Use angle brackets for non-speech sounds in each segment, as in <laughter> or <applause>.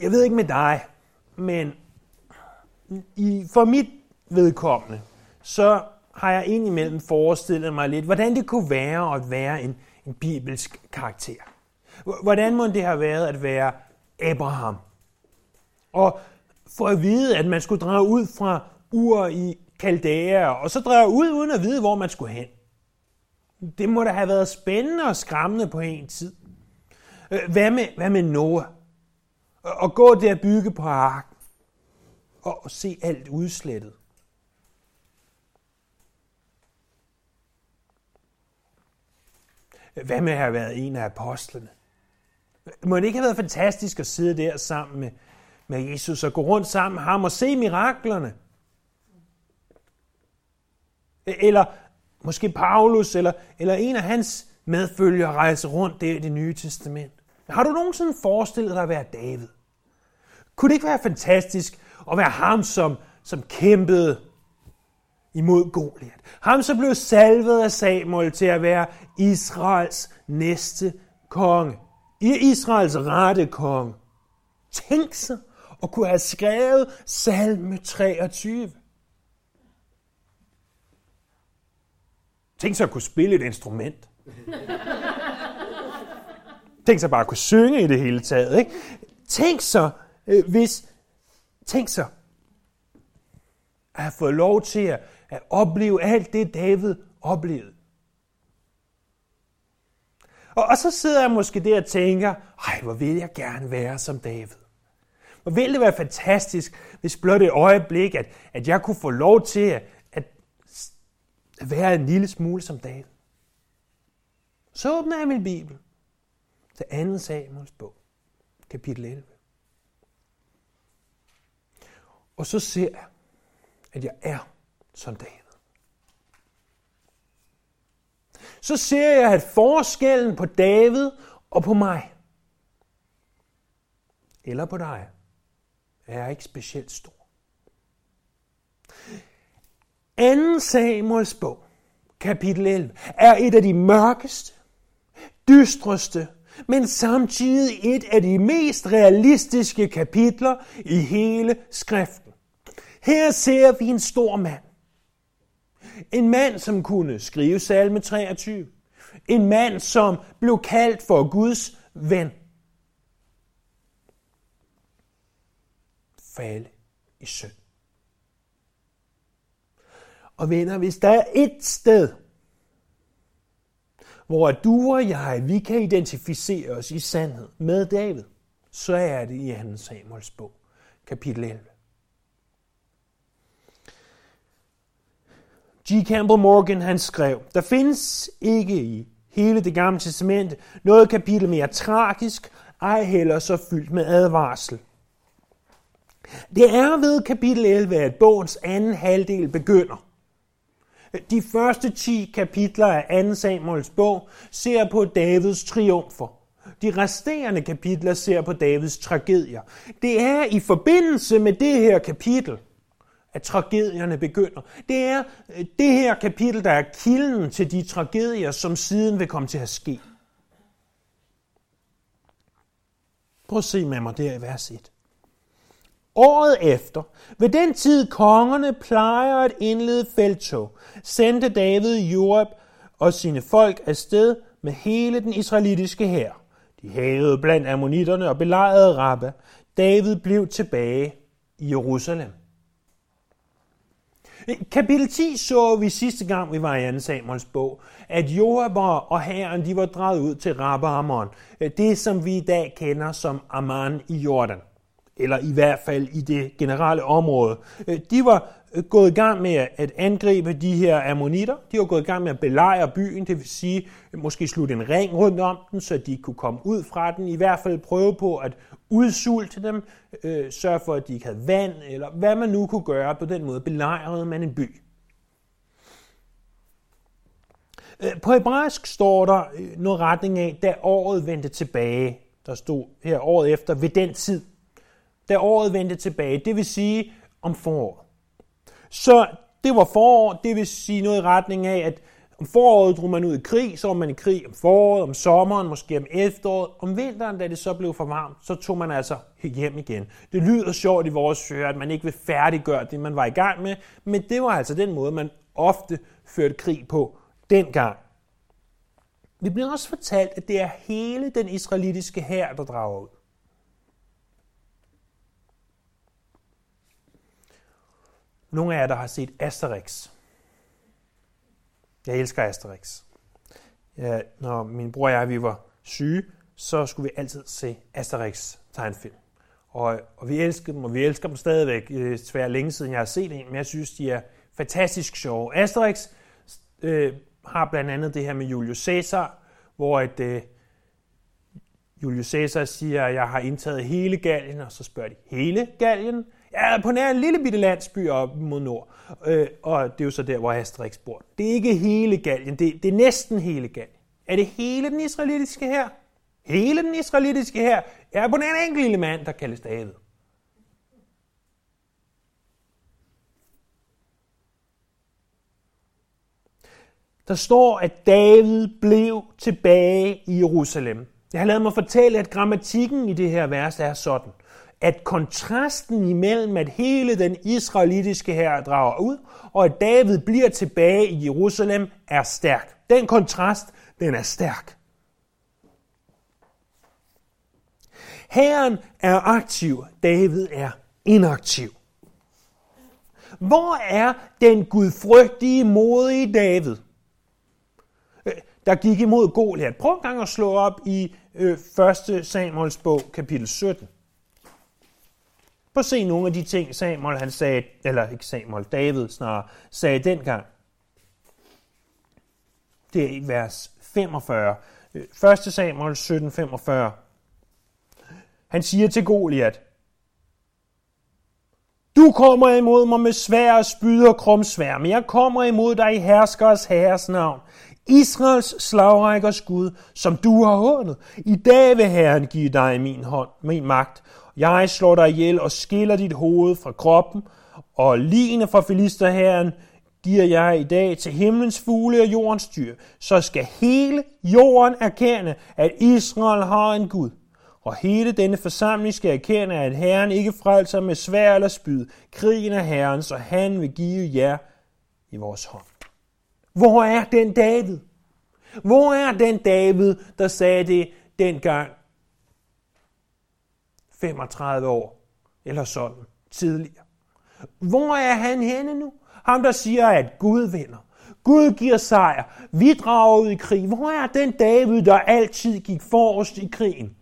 Jeg ved ikke med dig, men i, for mit vedkommende, så har jeg indimellem forestillet mig lidt, hvordan det kunne være at være en, en bibelsk karakter. Hvordan må det have været at være Abraham? Og for at vide, at man skulle drage ud fra Ur i Kaldæa, og så drage ud uden at vide, hvor man skulle hen. Det må da have været spændende og skræmmende på en tid. Hvad med, hvad med Noah? Og gå der og bygge på arken. Og se alt udslettet. Hvad med at have været en af apostlene? Må det ikke have været fantastisk at sidde der sammen med, med Jesus og gå rundt sammen med ham og se miraklerne? E- eller måske Paulus eller, eller en af hans medfølgere rejse rundt der i det nye testament. Har du nogensinde forestillet dig at være David? Kunne det ikke være fantastisk at være ham, som, som kæmpede imod Goliat? Ham, som blev salvet af Samuel til at være Israels næste konge. Israels rette konge. Tænk sig at kunne have skrevet salme 23. Tænk sig at kunne spille et instrument. Tænk sig bare at kunne synge i det hele taget. Ikke? Tænk så, Øh, hvis... Tænk så at have fået lov til at, at opleve alt det, David oplevede. Og, og så sidder jeg måske der og tænker, ej, hvor vil jeg gerne være som David. Hvor ville det være fantastisk, hvis blot et øjeblik, at, at jeg kunne få lov til at, at, at være en lille smule som David. Så åbner jeg min bibel til 2. Samuels bog, kapitel 11. Og så ser jeg, at jeg er som David. Så ser jeg, at forskellen på David og på mig, eller på dig, er ikke specielt stor. 2. Samuels bog, kapitel 11, er et af de mørkeste, dystreste, men samtidig et af de mest realistiske kapitler i hele skriften. Her ser vi en stor mand. En mand, som kunne skrive salme 23. En mand, som blev kaldt for Guds ven. Falde i synd. Og venner, hvis der er et sted, hvor du og jeg, vi kan identificere os i sandhed med David, så er det i 2. Samuels bog, kapitel 11. G. Campbell Morgan han skrev, der findes ikke i hele det gamle testament noget kapitel mere tragisk, ej heller så fyldt med advarsel. Det er ved kapitel 11, at bogens anden halvdel begynder. De første 10 kapitler af 2. Samuels bog ser på Davids triumfer. De resterende kapitler ser på Davids tragedier. Det er i forbindelse med det her kapitel, at tragedierne begynder. Det er øh, det her kapitel, der er kilden til de tragedier, som siden vil komme til at ske. Prøv at se med mig der i vers 1. Året efter, ved den tid kongerne plejer at indlede feltog, sendte David Joab og sine folk afsted med hele den israelitiske hær. De havede blandt ammonitterne og belejrede Rabba. David blev tilbage i Jerusalem. Kapitel 10 så vi sidste gang, vi var i 2. Samuels bog, at Joab og herren de var drejet ud til Rabba Ammon. Øh, det, som vi i dag kender som Amman i Jordan eller i hvert fald i det generelle område. Øh, de var gået i gang med at angribe de her ammonitter. De var gået i gang med at belejre byen, det vil sige måske slutte en ring rundt om den, så de kunne komme ud fra den. I hvert fald prøve på at udsulte dem, øh, sørge for, at de ikke havde vand, eller hvad man nu kunne gøre. På den måde belejrede man en by. Øh, på hebraisk står der øh, noget retning af, da året vendte tilbage. Der stod her året efter, ved den tid da året vendte tilbage, det vil sige om foråret. Så det var forår, det vil sige noget i retning af, at Om foråret drog man ud i krig, så var man i krig om foråret, om sommeren, måske om efteråret. Om vinteren, da det så blev for varmt, så tog man altså hjem igen. Det lyder sjovt i vores ører, at man ikke vil færdiggøre det, man var i gang med, men det var altså den måde, man ofte førte krig på dengang. Vi bliver også fortalt, at det er hele den israelitiske hær, der drager ud. Nogle af jer, der har set Asterix. Jeg elsker Asterix. Ja, når min bror og jeg vi var syge, så skulle vi altid se Asterix tegnfilm. Og, og vi elsker dem, og vi elsker dem stadigvæk. Øh, det er længe siden, jeg har set en, men jeg synes, de er fantastisk sjove. Asterix øh, har blandt andet det her med Julius Caesar, hvor et, øh, Julius Caesar siger, at jeg har indtaget hele Gallien, og så spørger de, hele Gallien? Ja, på nær en lille bitte landsby op mod nord. Øh, og det er jo så der, hvor Asterix bor. Det er ikke hele Gallien, det, det er næsten hele Gallien. Er det hele den israelitiske her? Hele den israelitiske her? Ja, på nær en enkelt lille mand, der kaldes David. Der står, at David blev tilbage i Jerusalem. Jeg har lavet mig fortælle, at grammatikken i det her vers er sådan, at kontrasten imellem, at hele den israelitiske her drager ud, og at David bliver tilbage i Jerusalem, er stærk. Den kontrast, den er stærk. Herren er aktiv, David er inaktiv. Hvor er den gudfrygtige, modige David? Øh, der gik imod Goliat. Prøv en gang at slå op i øh, 1. Samuels bog, kapitel 17. Prøv at se nogle af de ting, Samuel han sagde, eller ikke Samuel, David snarere, sagde dengang. Det er i vers 45. 1. Samuel 17, 45. Han siger til Goliat, du kommer imod mig med svær, spyd og krumsvær, men jeg kommer imod dig i herskers herres navn. Israels slagrækkers Gud, som du har hånet. I dag vil Herren give dig min hånd, min magt. Jeg slår dig ihjel og skiller dit hoved fra kroppen, og ligene fra filisterherren giver jeg i dag til himlens fugle og jordens dyr. Så skal hele jorden erkende, at Israel har en Gud. Og hele denne forsamling skal erkende, at Herren ikke frelser med svær eller spyd. Krigen er Herren, så han vil give jer i vores hånd. Hvor er den David? Hvor er den David, der sagde det dengang 35 år eller sådan tidligere? Hvor er han henne nu? Ham, der siger, at Gud vinder. Gud giver sejr. Vi drager ud i krig. Hvor er den David, der altid gik forrest i krigen?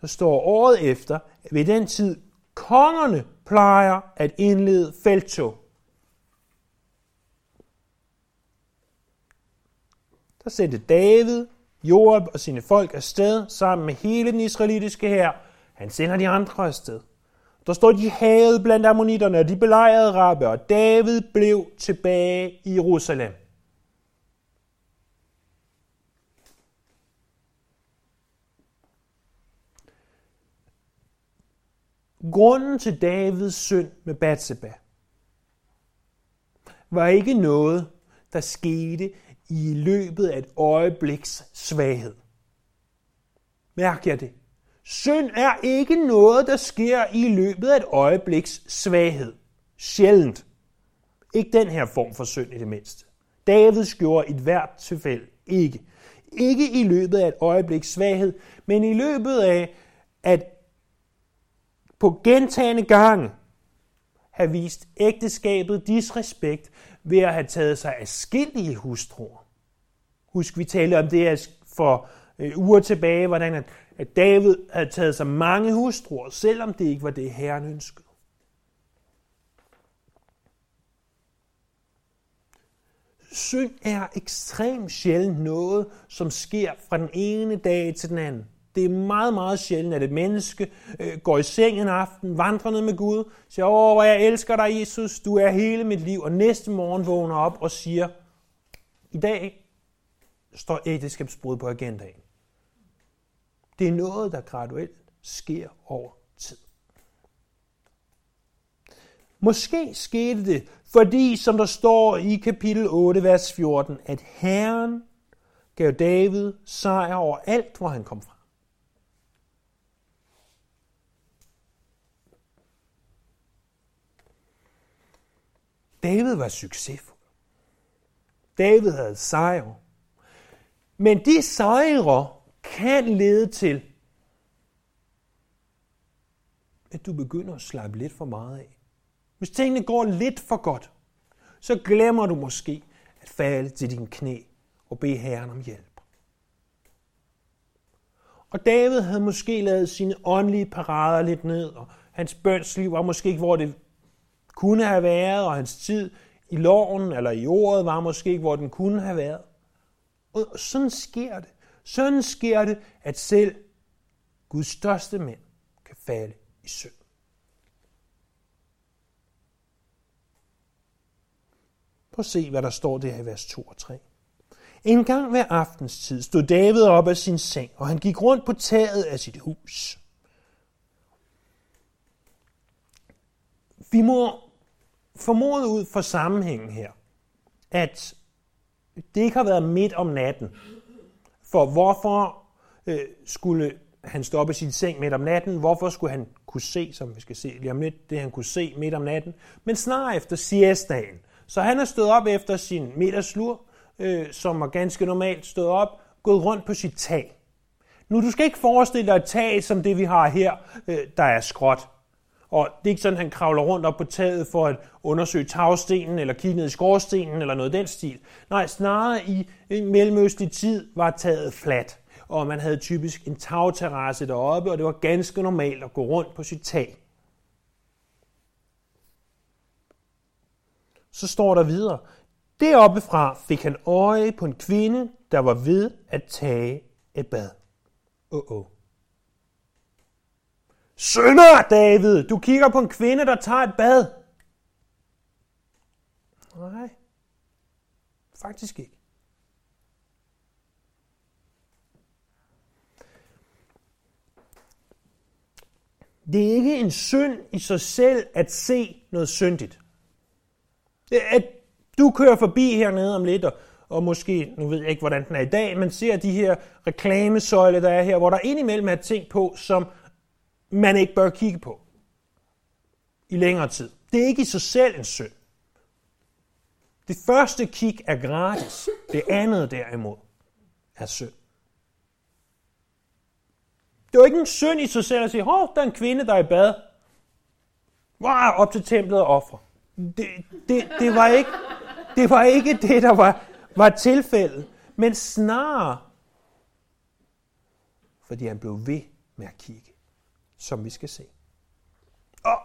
Der står året efter, ved den tid, kongerne plejer at indlede feltog. der sendte David, Joab og sine folk afsted sammen med hele den israelitiske hær. Han sender de andre afsted. Der står, de havde blandt ammonitterne, og de belejrede Rabbe, og David blev tilbage i Jerusalem. Grunden til Davids synd med Batseba var ikke noget, der skete i løbet af et øjebliks svaghed. Mærk jer det. Synd er ikke noget, der sker i løbet af et øjebliks svaghed. Sjældent. Ikke den her form for synd i det mindste. David gjorde et hvert tilfælde ikke. Ikke i løbet af et øjebliks svaghed, men i løbet af at på gentagende gange have vist ægteskabet disrespekt ved at have taget sig af skillige hustruer. Husk, vi talte om det for øh, uger tilbage, hvordan at, at David havde taget sig mange hustruer, selvom det ikke var det, Herren ønskede. Synd er ekstremt sjældent noget, som sker fra den ene dag til den anden. Det er meget, meget sjældent, at et menneske øh, går i seng en aften, vandrer ned med Gud, siger, åh, jeg elsker dig, Jesus, du er hele mit liv, og næste morgen vågner op og siger, i dag står ægteskabsbrud på agendaen. Det er noget, der graduelt sker over tid. Måske skete det, fordi, som der står i kapitel 8, vers 14, at Herren gav David sejr over alt, hvor han kom fra. David var succesfuld. David havde sejre. Men de sejre kan lede til, at du begynder at slappe lidt for meget af. Hvis tingene går lidt for godt, så glemmer du måske at falde til din knæ og bede Herren om hjælp. Og David havde måske lavet sine åndelige parader lidt ned, og hans bønsliv var måske ikke, hvor det kunne have været, og hans tid i loven eller i ordet var måske ikke, hvor den kunne have været. Og sådan sker det. Sådan sker det, at selv Guds største mænd kan falde i synd. Prøv at se, hvad der står der i vers 2 og 3. En gang hver aftenstid stod David op af sin seng, og han gik rundt på taget af sit hus. Vi må formode ud fra sammenhængen her, at det ikke har været midt om natten. For hvorfor øh, skulle han stoppe sin seng midt om natten? Hvorfor skulle han kunne se, som vi skal se lige om lidt, det han kunne se midt om natten? Men snart efter siestaen. Så han er stået op efter sin middagslur, øh, som var ganske normalt stået op, gået rundt på sit tag. Nu, du skal ikke forestille dig et tag som det, vi har her, øh, der er skråt. Og det er ikke sådan, at han kravler rundt op på taget for at undersøge tagstenen, eller kigge ned i skorstenen, eller noget den stil. Nej, snarere i en mellemøstlig tid var taget fladt, og man havde typisk en tagterrasse deroppe, og det var ganske normalt at gå rundt på sit tag. Så står der videre, Deroppefra fik han øje på en kvinde, der var ved at tage et bad. Oh oh. Sønder, David! Du kigger på en kvinde, der tager et bad. Nej, faktisk ikke. Det er ikke en synd i sig selv at se noget syndigt. At du kører forbi hernede om lidt, og, og måske, nu ved jeg ikke, hvordan den er i dag, men ser de her reklamesøjle, der er her, hvor der indimellem er ting på, som man ikke bør kigge på i længere tid. Det er ikke i sig selv en synd. Det første kig er gratis. Det andet derimod er synd. Det er jo ikke en synd i sig selv at sige, hov, der er en kvinde, der er i bad. Wow, op til templet og offer. Det, det, det, var ikke, det var ikke det, der var, var tilfældet. Men snarere, fordi han blev ved med at kigge som vi skal se. Og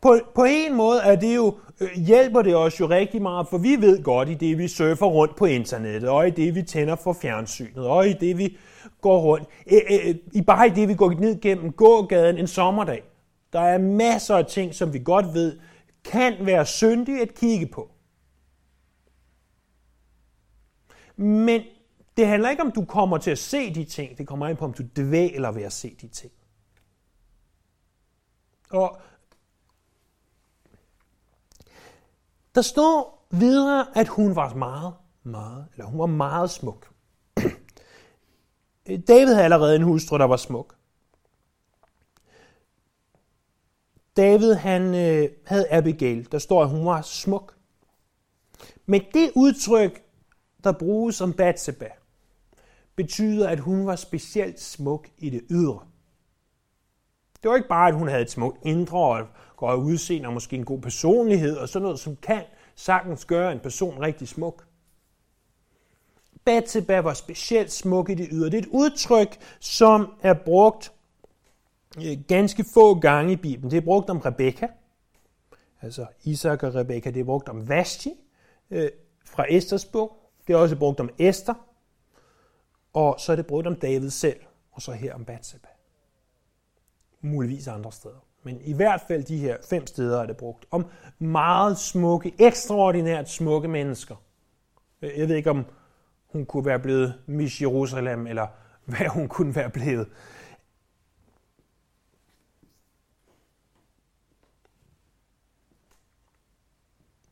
på, på en måde er det jo, øh, hjælper det os jo rigtig meget, for vi ved godt i det, vi surfer rundt på internettet, og i det, vi tænder for fjernsynet, og i det, vi går rundt, øh, øh, i bare i det, vi går ned gennem gågaden en sommerdag. Der er masser af ting, som vi godt ved, kan være syndige at kigge på. Men det handler ikke om, du kommer til at se de ting. Det kommer an på, om du dvæler ved at se de ting. Og der står videre, at hun var meget, meget, eller hun var meget smuk. <clears throat> David havde allerede en hustru, der var smuk. David han øh, havde Abigail, der står, at hun var smuk. Men det udtryk, der bruges om Batseba, betyder, at hun var specielt smuk i det ydre. Det var ikke bare, at hun havde et smukt indre og godt udseende og måske en god personlighed og sådan noget, som kan sagtens gøre en person rigtig smuk. Bathsheba var specielt smuk i det ydre. Det er et udtryk, som er brugt øh, ganske få gange i Bibelen. Det er brugt om Rebekka, altså Isak og Rebekka. Det er brugt om Vashti øh, fra Esters bog. Det er også brugt om Esther. Og så er det brugt om David selv, og så her om Bathsheba muligvis andre steder. Men i hvert fald de her fem steder er det brugt om meget smukke, ekstraordinært smukke mennesker. Jeg ved ikke, om hun kunne være blevet Miss Jerusalem, eller hvad hun kunne være blevet.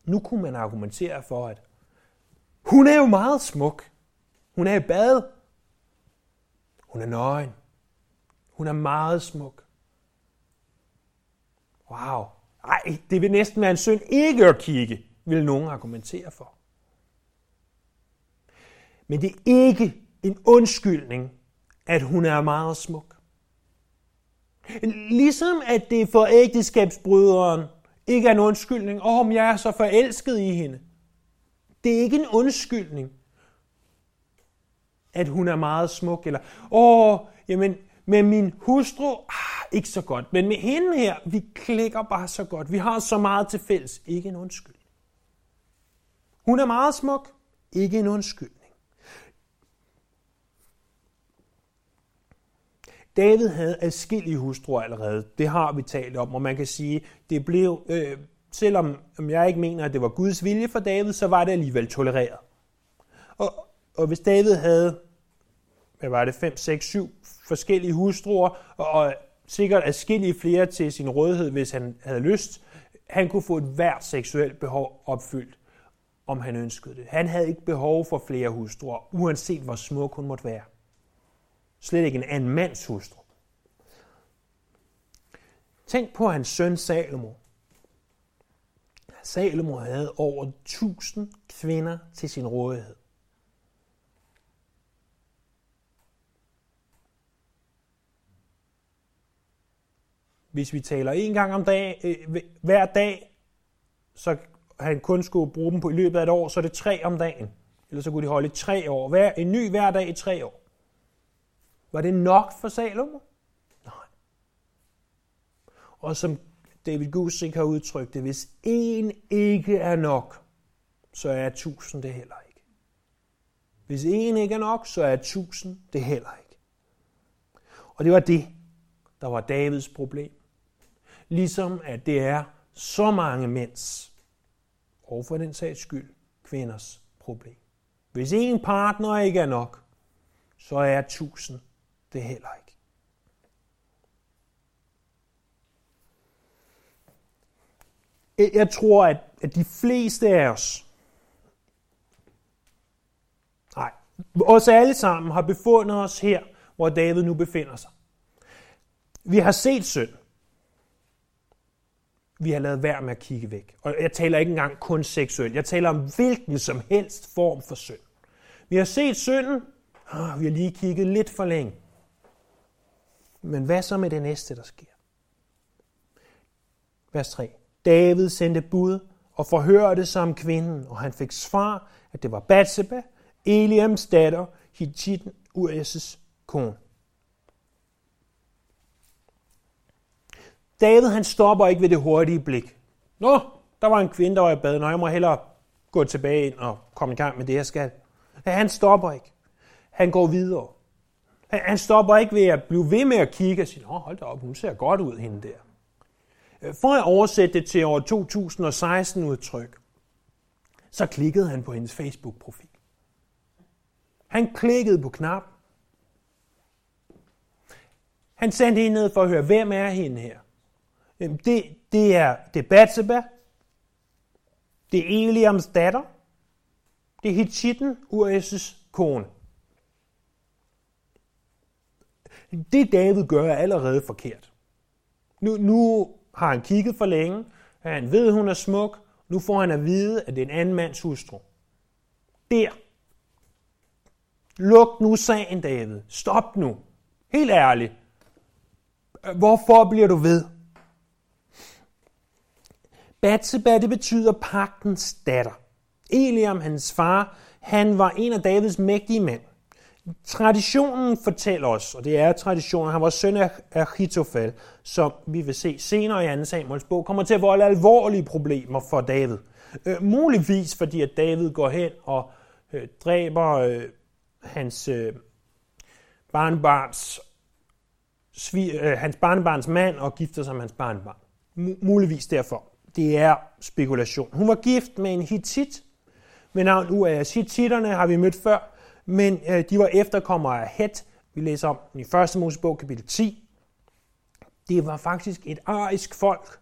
Nu kunne man argumentere for, at hun er jo meget smuk. Hun er i bad. Hun er nøgen. Hun er meget smuk. Wow. Ej, det vil næsten være en synd ikke at kigge, vil nogen argumentere for. Men det er ikke en undskyldning, at hun er meget smuk. Ligesom at det for ægteskabsbryderen ikke er en undskyldning, åh, om jeg er så forelsket i hende. Det er ikke en undskyldning, at hun er meget smuk, eller åh, jamen, med min hustru, ah, ikke så godt, men med hende her, vi klikker bare så godt, vi har så meget til fælles, ikke en undskyldning. Hun er meget smuk, ikke en undskyldning. David havde adskillige hustruer allerede. Det har vi talt om, og man kan sige, det blev, øh, selvom jeg ikke mener, at det var Guds vilje for David, så var det alligevel tolereret. Og, og hvis David havde, hvad var det, 5, 6, 7 forskellige hustruer, og, sikkert adskillige flere til sin rådighed, hvis han havde lyst, han kunne få et hvert seksuelt behov opfyldt, om han ønskede det. Han havde ikke behov for flere hustruer, uanset hvor smuk hun måtte være. Slet ikke en anden mands hustru. Tænk på hans søn Salomo. Salomo havde over 1000 kvinder til sin rådighed. Hvis vi taler en gang om dag, øh, hver dag, så han kun skulle bruge dem på i løbet af et år, så er det tre om dagen. Eller så kunne de holde i tre år. Hver, en ny hver dag i tre år. Var det nok for Salomo? Nej. Og som David Gusick har udtrykt det, hvis en ikke er nok, så er tusind det heller ikke. Hvis en ikke er nok, så er tusind det heller ikke. Og det var det, der var Davids problem. Ligesom at det er så mange mænds, og for den sags skyld, kvinders problem. Hvis en partner ikke er nok, så er tusind det heller ikke. Jeg tror, at, at de fleste af os, nej, os alle sammen har befundet os her, hvor David nu befinder sig. Vi har set synd. Vi har lavet værd med at kigge væk. Og jeg taler ikke engang kun seksuelt. Jeg taler om hvilken som helst form for synd. Vi har set synden, Oh, vi har lige kigget lidt for længe. Men hvad så med det næste, der sker? Vers 3. David sendte bud og forhørte sig om kvinden, og han fik svar, at det var Batseba, Eliams datter, Hittiten, Urias' kone. David han stopper ikke ved det hurtige blik. Nå, der var en kvinde, der var i bad. Nå, jeg må hellere gå tilbage ind og komme i gang med det, jeg skal. Han stopper ikke. Han går videre. Han stopper ikke ved at blive ved med at kigge og sige, Nå, hold da op, hun ser godt ud, hende der. Øh, for at oversætte det til år 2016 udtryk, så klikkede han på hendes Facebook-profil. Han klikkede på knap. Han sendte hende ned for at høre, hvem er hende her? Det, det er, det er Batseba. Det er Eliams datter. Det er Hittiten, Urias' kone. Det David gør er allerede forkert. Nu, nu har han kigget for længe, han ved, hun er smuk, nu får han at vide, at det er en anden mands hustru. Der. Luk nu sagen, David. Stop nu. Helt ærligt. Hvorfor bliver du ved? Batseba, det betyder pagtens datter. Eliam, hans far, han var en af Davids mægtige mænd. Traditionen fortæller os, og det er traditionen, han var søn af Achitofel, som vi vil se senere i 2. Samuels bog, kommer til at volde alvorlige problemer for David. Øh, muligvis fordi, at David går hen og øh, dræber øh, hans øh, barnbarns, svi, øh, hans barnebarns mand og gifter sig med hans barnebarn. M- muligvis derfor. Det er spekulation. Hun var gift med en hittit, med navn Uas. Hittitterne har vi mødt før, men øh, de var efterkommere af Het. Vi læser om i 1. Mosebog kapitel 10. Det var faktisk et arisk folk,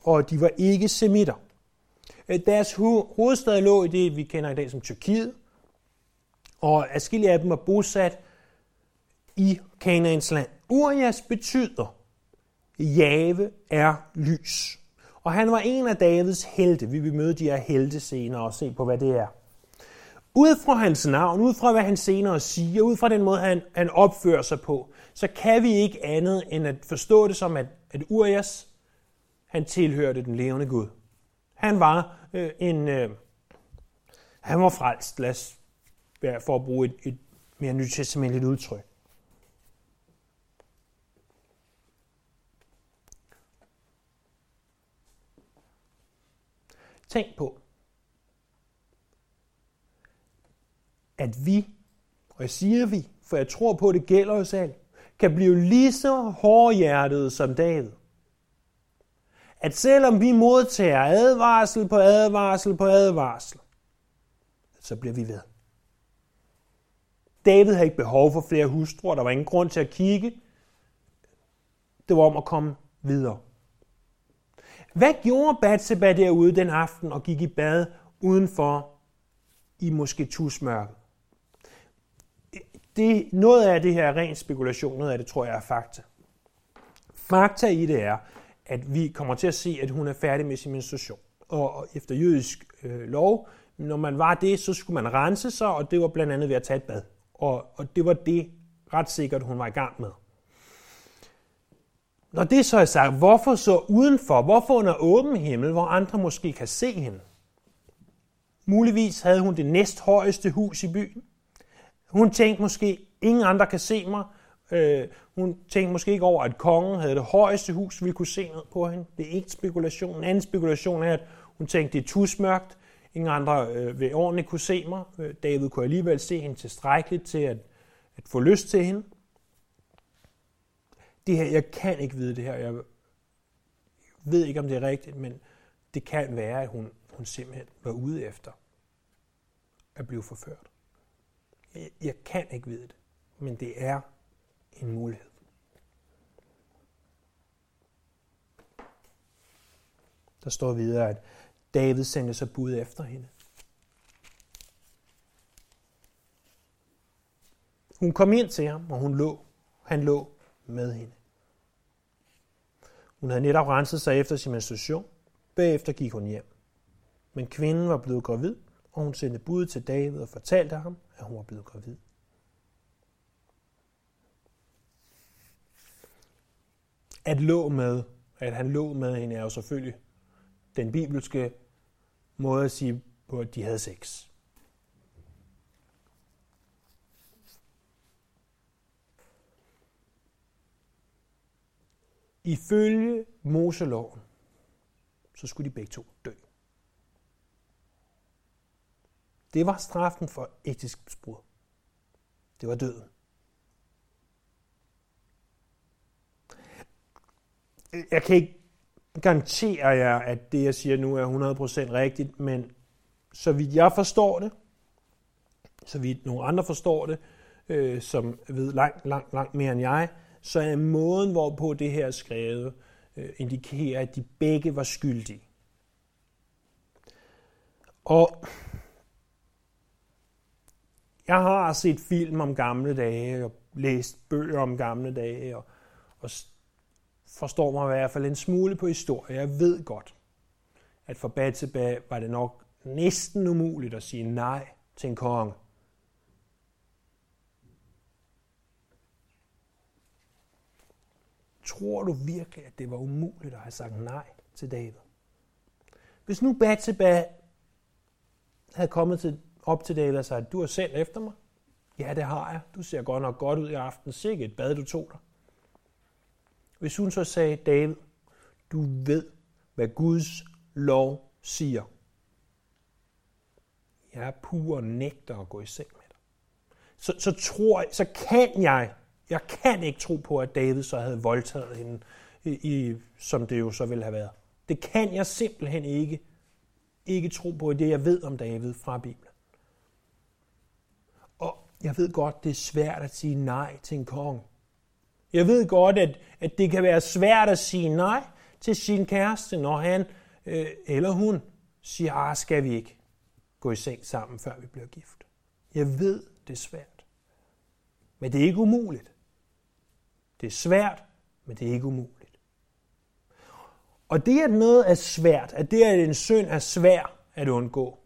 og de var ikke semitter. Øh, deres deres hovedstad lå i det, vi kender i dag som Tyrkiet, og adskillige af dem var bosat i Kanaans land. Urias betyder, Jave er lys. Og han var en af Davids helte. Vi vil møde de her helte senere og se på, hvad det er. Ud fra hans navn, ud fra hvad han senere siger, ud fra den måde, han, han opfører sig på, så kan vi ikke andet end at forstå det som, at, at Urias, han tilhørte den levende Gud. Han var øh, en... Øh, han var frelst, lad os for at bruge et, et mere nytestamentligt udtryk. Tænk på, at vi, og jeg siger vi, for jeg tror på, at det gælder os alle, kan blive lige så hårdhjertede som David. At selvom vi modtager advarsel på advarsel på advarsel, så bliver vi ved. David havde ikke behov for flere hustruer, der var ingen grund til at kigge. Det var om at komme videre. Hvad gjorde Batseba derude den aften og gik i bad udenfor i måske tusmørket? Det, noget af det her er ren spekulation, noget af det tror jeg er fakta. Fakta i det er, at vi kommer til at se, at hun er færdig med sin menstruation. Og efter jødisk øh, lov, når man var det, så skulle man rense sig, og det var blandt andet ved at tage et bad. Og, og det var det ret sikkert, hun var i gang med. Når det så er sagt, hvorfor så udenfor? Hvorfor under åben himmel, hvor andre måske kan se hende? Muligvis havde hun det næsthøjeste hus i byen. Hun tænkte måske, ingen andre kan se mig. Øh, hun tænkte måske ikke over, at kongen havde det højeste hus, vi kunne se ned på hende. Det er ikke spekulation. En anden spekulation er, at hun tænkte, det er tusmørkt. Ingen andre øh, vil ordentligt kunne se mig. Øh, David kunne alligevel se hende tilstrækkeligt til at, at få lyst til hende det her, jeg kan ikke vide det her, jeg ved ikke, om det er rigtigt, men det kan være, at hun, hun simpelthen var ude efter at blive forført. Jeg, jeg kan ikke vide det, men det er en mulighed. Der står videre, at David sendte sig bud efter hende. Hun kom ind til ham, og hun lå. Han lå med hende. Hun havde netop renset sig efter sin menstruation. Bagefter gik hun hjem. Men kvinden var blevet gravid, og hun sendte bud til David og fortalte ham, at hun var blevet gravid. At lå med, at han lå med hende, er jo selvfølgelig den bibelske måde at sige på, at de havde sex. Ifølge Moseloven, så skulle de begge to dø. Det var straffen for ægteskabsbrud. Det var døden. Jeg kan ikke garantere jer, at det, jeg siger nu, er 100% rigtigt, men så vidt jeg forstår det, så vidt nogle andre forstår det, øh, som ved langt, langt, langt mere end jeg, så er måden, hvorpå det her er skrevet, øh, indikerer, at de begge var skyldige. Og jeg har set film om gamle dage, og læst bøger om gamle dage, og, og forstår mig i hvert fald en smule på historie. Jeg ved godt, at for Batseba var det nok næsten umuligt at sige nej til en konge. Tror du virkelig, at det var umuligt at have sagt nej til David? Hvis nu Bathsheba havde kommet til, op til David og sagt, du har sendt efter mig. Ja, det har jeg. Du ser godt nok godt ud i aften. Sikke et bad, du tog dig. Hvis hun så sagde, David, du ved, hvad Guds lov siger. Jeg er pur nægter at gå i seng med dig. Så, så tror jeg, så kan jeg jeg kan ikke tro på, at David så havde voldtaget hende, i, i, som det jo så ville have været. Det kan jeg simpelthen ikke, ikke tro på, i det jeg ved om David fra Bibelen. Og jeg ved godt, det er svært at sige nej til en konge. Jeg ved godt, at, at det kan være svært at sige nej til sin kæreste, når han øh, eller hun siger, ah, skal vi ikke gå i seng sammen, før vi bliver gift. Jeg ved, det er svært. Men det er ikke umuligt. Det er svært, men det er ikke umuligt. Og det, at noget er svært, at det, at en synd er svær at undgå,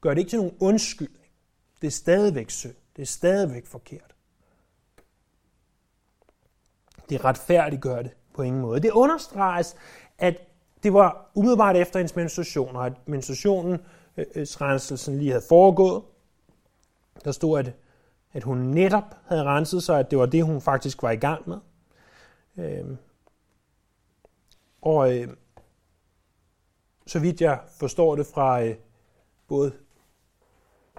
gør det ikke til nogen undskyldning. Det er stadigvæk synd. Det er stadigvæk forkert. Det retfærdiggør det på ingen måde. Det understreges, at det var umiddelbart efter hendes menstruation, og at menstruationens øh, øh renselsen lige havde foregået. Der stod, at, at hun netop havde renset sig, at det var det, hun faktisk var i gang med. Øh, og øh, så vidt jeg forstår det fra øh, både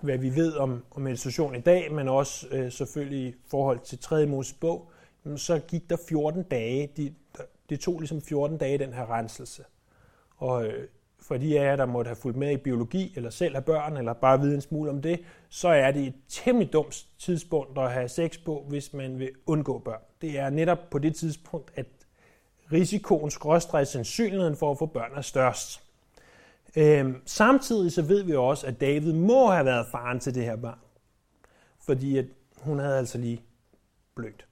hvad vi ved om, om meditation i dag, men også øh, selvfølgelig i forhold til 3. Mosebog, så gik der 14 dage. De, det tog ligesom 14 dage, den her renselse. Og øh, for de af jer, der måtte have fulgt med i biologi, eller selv have børn, eller bare vide en smule om det, så er det et temmelig dumt tidspunkt at have sex på, hvis man vil undgå børn. Det er netop på det tidspunkt, at risikoen, skråstrej sandsynligheden for at få børn er størst. Øhm, samtidig så ved vi også, at David må have været faren til det her barn. Fordi at hun havde altså lige blødt.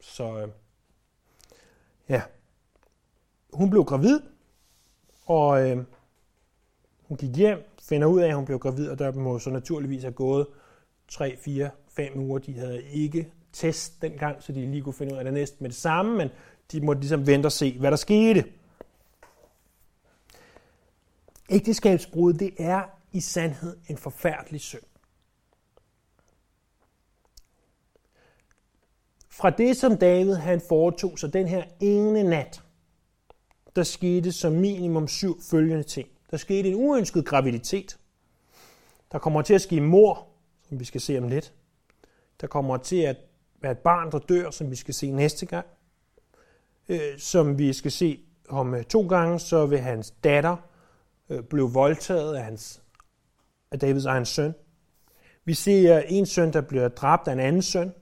Så øh, ja, hun blev gravid, og øh, hun gik hjem, finder ud af, at hun blev gravid, og der må så naturligvis have gået 3, 4, 5 uger. De havde ikke test dengang, så de lige kunne finde ud af det næste med det samme, men de måtte ligesom vente og se, hvad der skete. Ægteskabsbrud, det er i sandhed en forfærdelig synd. Fra det, som David han foretog sig den her ene nat, der skete som minimum syv følgende ting. Der skete en uønsket graviditet. Der kommer til at ske mor, som vi skal se om lidt. Der kommer til at være et barn, der dør, som vi skal se næste gang. Øh, som vi skal se om øh, to gange, så vil hans datter øh, blive voldtaget af, hans, af Davids egen søn. Vi ser en søn, der bliver dræbt af en anden søn.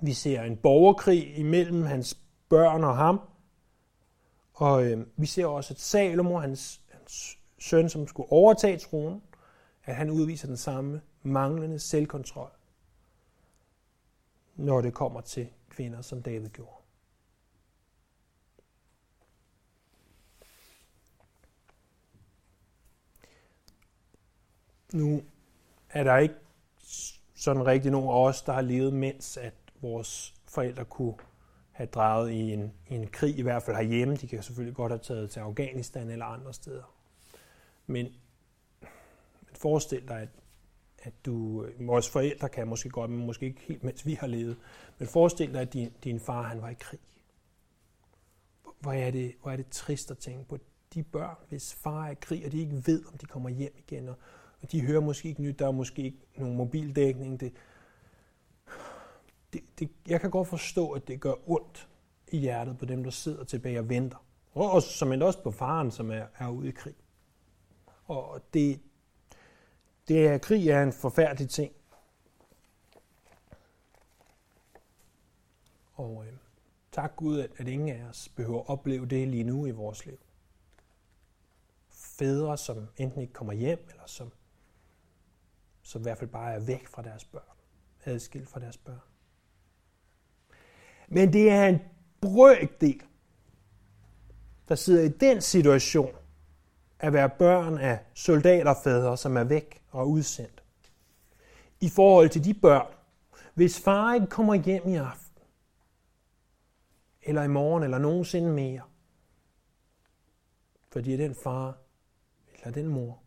Vi ser en borgerkrig imellem hans børn og ham. Og øh, vi ser også, at Salomo, hans, hans søn, som skulle overtage tronen, at han udviser den samme manglende selvkontrol, når det kommer til kvinder, som David gjorde. Nu er der ikke sådan rigtig nogen af os, der har levet, mens at vores forældre kunne have draget i en, i en krig, i hvert fald herhjemme. De kan selvfølgelig godt have taget til Afghanistan eller andre steder. Men, men forestil dig, at, at du, vores forældre kan måske godt, men måske ikke helt, mens vi har levet. Men forestil dig, at din, din far han var i krig. Hvor er, det, hvor er det trist at tænke på de børn, hvis far er i krig, og de ikke ved, om de kommer hjem igen, og, og de hører måske ikke nyt, der er måske ikke nogen mobildækning. Det, det, det, jeg kan godt forstå, at det gør ondt i hjertet på dem, der sidder tilbage og venter. Og også, som også på faren, som er, er ude i krig. Og det, det er, krig er en forfærdelig ting. Og øh, tak Gud, at, at ingen af os behøver at opleve det lige nu i vores liv. Fædre, som enten ikke kommer hjem, eller som, som i hvert fald bare er væk fra deres børn, adskilt fra deres børn. Men det er en brøkdel, der sidder i den situation, at være børn af soldaterfædre, som er væk og udsendt. I forhold til de børn, hvis far ikke kommer hjem i aften, eller i morgen, eller nogensinde mere, fordi den far eller den mor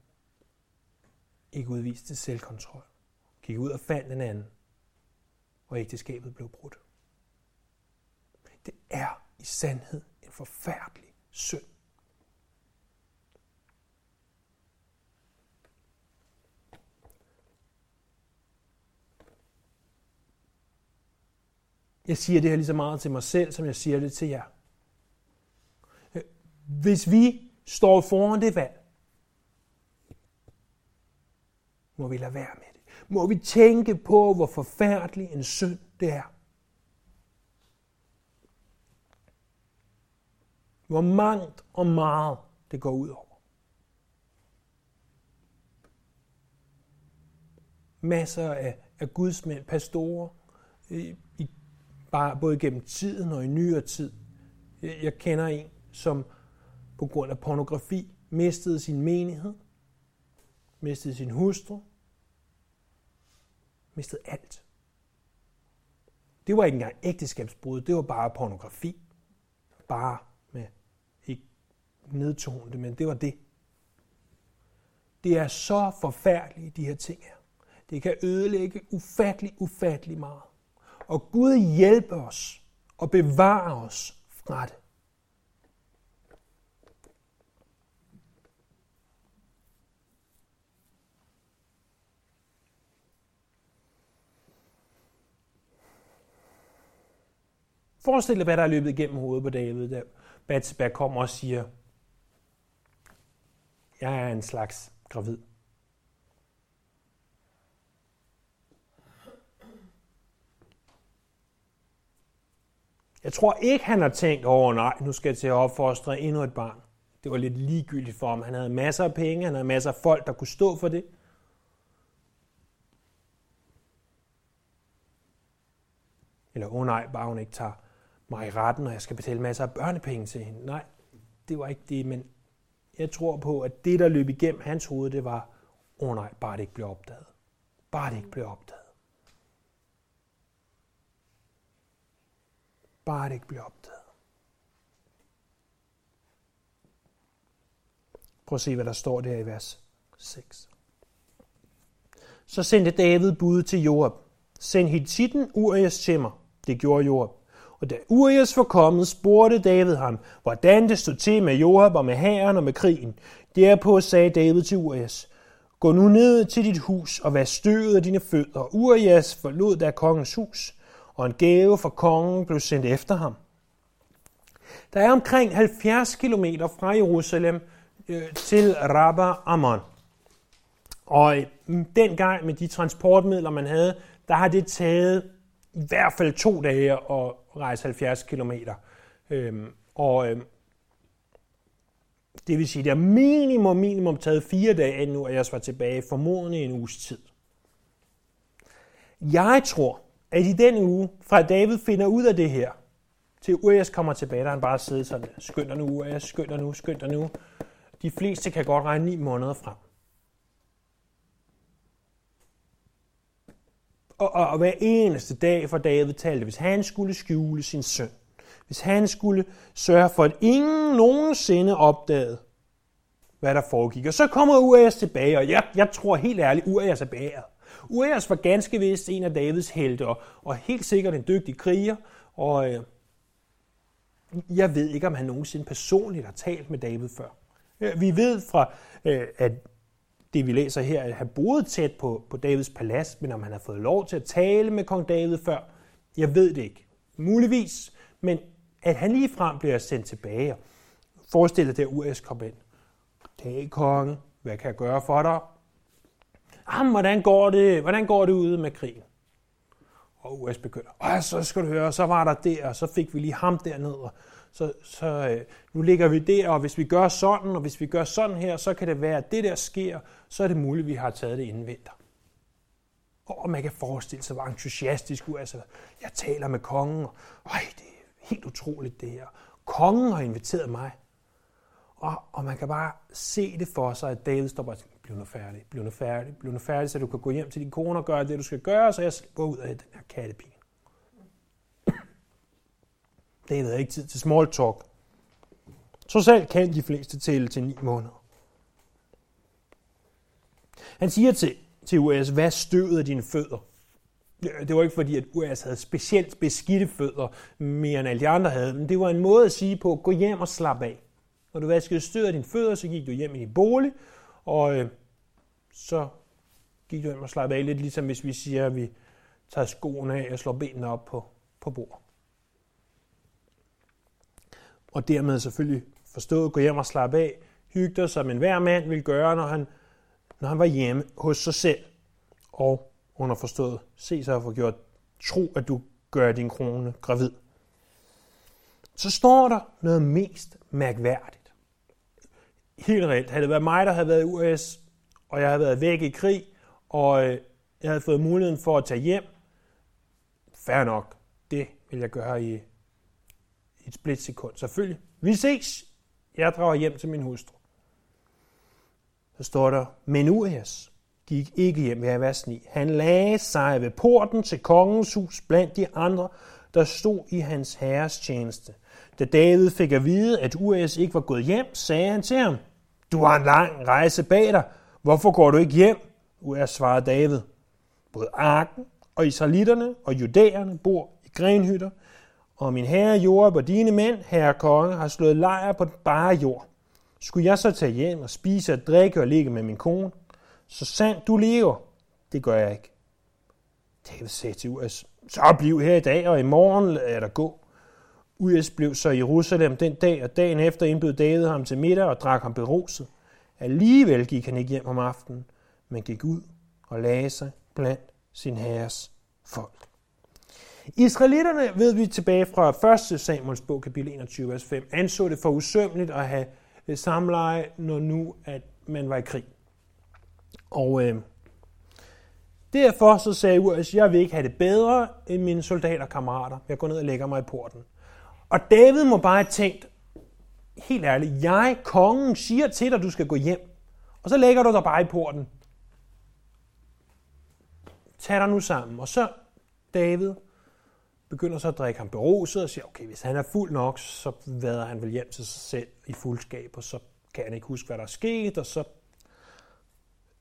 ikke udviste selvkontrol, gik ud og fandt en anden, og ægteskabet blev brudt. Det er i sandhed en forfærdelig synd. Jeg siger det her lige så meget til mig selv, som jeg siger det til jer. Hvis vi står foran det valg, må vi lade være med det. Må vi tænke på, hvor forfærdelig en synd det er. Hvor mangt og meget det går ud over. Masser af, af gudsmænd, pastorer, i, i, bare både gennem tiden og i nyere tid. Jeg, jeg kender en, som på grund af pornografi mistede sin menighed, mistede sin hustru, mistede alt. Det var ikke engang ægteskabsbrud, det var bare pornografi. Bare nedtone det, men det var det. Det er så forfærdeligt, de her ting her. Det kan ødelægge ufattelig, ufattelig meget. Og Gud hjælper os og bevarer os fra det. Forestil dig, hvad der er løbet igennem hovedet på David, da Batseba kommer og siger, jeg er en slags gravid. Jeg tror ikke, han har tænkt over, nej, nu skal jeg til at opfostre endnu et barn. Det var lidt ligegyldigt for ham. Han havde masser af penge, han havde masser af folk, der kunne stå for det. Eller, åh oh nej, bare hun ikke tager mig i retten, og jeg skal betale masser af børnepenge til hende. Nej, det var ikke det, men jeg tror på, at det, der løb igennem hans hoved, det var, åh oh nej, bare det ikke blev opdaget. Bare det ikke blev opdaget. Bare det ikke blev opdaget. Prøv at se, hvad der står der i vers 6. Så sendte David bud til Joab. Send Hittiten Urias til mig. Det gjorde Joab. Og da Urias var kommet, spurgte David ham, hvordan det stod til med Joab og med hæren og med krigen. Derpå sagde David til Urias, Gå nu ned til dit hus og vask støvet af dine fødder. Urias forlod da kongens hus og en gave fra kongen blev sendt efter ham. Der er omkring 70 km fra Jerusalem øh, til Rabba Ammon. Og øh, dengang med de transportmidler, man havde, der har det taget i hvert fald to dage at rejse 70 km. Øhm, og øhm, det vil sige, at det er minimum, minimum taget fire dage nu, at jeg var tilbage, formodentlig en uges tid. Jeg tror, at i den uge, fra David finder ud af det her, til Urias kommer tilbage, der han bare sidder sådan, skynd dig nu, Urias, skynd dig nu, skynd dig nu. De fleste kan godt regne ni måneder frem. Og, og, og hver eneste dag for David talte, hvis han skulle skjule sin søn, hvis han skulle sørge for, at ingen nogensinde opdagede, hvad der foregik. Og så kommer Urias tilbage, og jeg, jeg tror helt ærligt, Urias er bæret. Urias var ganske vist en af Davids helte, og, og helt sikkert en dygtig kriger, og øh, jeg ved ikke, om han nogensinde personligt har talt med David før. Øh, vi ved fra, øh, at det vi læser her, at han boede tæt på, på Davids palads, men om han har fået lov til at tale med kong David før, jeg ved det ikke. Muligvis, men at han lige frem bliver sendt tilbage. og forestiller det, der Urias kom ind. Dag, konge, hvad kan jeg gøre for dig? Jamen, hvordan går det, hvordan går det ude med krigen? Og US begynder, og så skal du høre, så var der der, og så fik vi lige ham derned, og så, så øh, nu ligger vi der, og hvis vi gør sådan, og hvis vi gør sådan her, så kan det være, at det der sker, så er det muligt, at vi har taget det inden vinter. Og man kan forestille sig, hvor entusiastisk ud. Altså, Jeg taler med kongen, og øj, det er helt utroligt det her. Kongen har inviteret mig. Og, og man kan bare se det for sig, at David står bare bliv nu færdig, bliv nu færdig, bliv nu færdig, så du kan gå hjem til din kone og gøre det, du skal gøre, så jeg går ud af den her kattepine. Det havde ikke tid til small talk. Så selv kan de fleste tælle til ni måneder. Han siger til, til US, hvad støvet af dine fødder? Det var ikke fordi, at US havde specielt beskidte fødder, mere end alle de andre havde, men det var en måde at sige på, gå hjem og slap af. Når du vaskede støvet af dine fødder, så gik du hjem i din bolig, og øh, så gik du hjem og slappede af lidt, ligesom hvis vi siger, at vi tager skoene af og slår benene op på, på bord. Og dermed selvfølgelig forstået, gå hjem og slappe af, hygge dig, som enhver mand vil gøre, når han, når han var hjemme hos sig selv. Og underforstået, se sig at få gjort, tro, at du gør din krone gravid. så står der noget mest mærkværdigt. Helt reelt. Havde det været mig, der havde været i US, og jeg havde været væk i krig, og øh, jeg havde fået muligheden for at tage hjem, fair nok, det vil jeg gøre i et splitsekund. Selvfølgelig. Vi ses. Jeg drager hjem til min hustru. Så står der, men Urias gik ikke hjem ved vers 9. Han lagde sig ved porten til kongens hus blandt de andre, der stod i hans herres tjeneste. Da David fik at vide, at Urias ikke var gået hjem, sagde han til ham, Du har en lang rejse bag dig. Hvorfor går du ikke hjem? Urias svarede David. Både arken og israelitterne og judæerne bor i grenhytter, og min herre Joab og dine mænd, herre konge, har slået lejr på bare jord. Skulle jeg så tage hjem og spise og drikke og ligge med min kone? Så sandt du lever. Det gør jeg ikke. David sagde til Urias, så bliv her i dag, og i morgen er der gå. Urias blev så i Jerusalem den dag, og dagen efter indbød David ham til middag og drak ham beruset. Alligevel gik han ikke hjem om aftenen, men gik ud og lagde sig blandt sin herres folk. Israelitterne, ved vi tilbage fra 1. Samuels bog, kapitel 21, vers 5, anså det for usømmeligt at have øh, samleje, når nu at man var i krig. Og øh, derfor så sagde Urias, jeg vil ikke have det bedre end mine soldater kammerater. Jeg går ned og lægger mig i porten. Og David må bare have tænkt, helt ærligt, jeg, kongen, siger til dig, at du skal gå hjem. Og så lægger du dig bare i porten. Tag dig nu sammen. Og så David begynder så at drikke ham beruset og siger, okay, hvis han er fuld nok, så vader han vel hjem til sig selv i fuldskab, og så kan han ikke huske, hvad der er sket, og så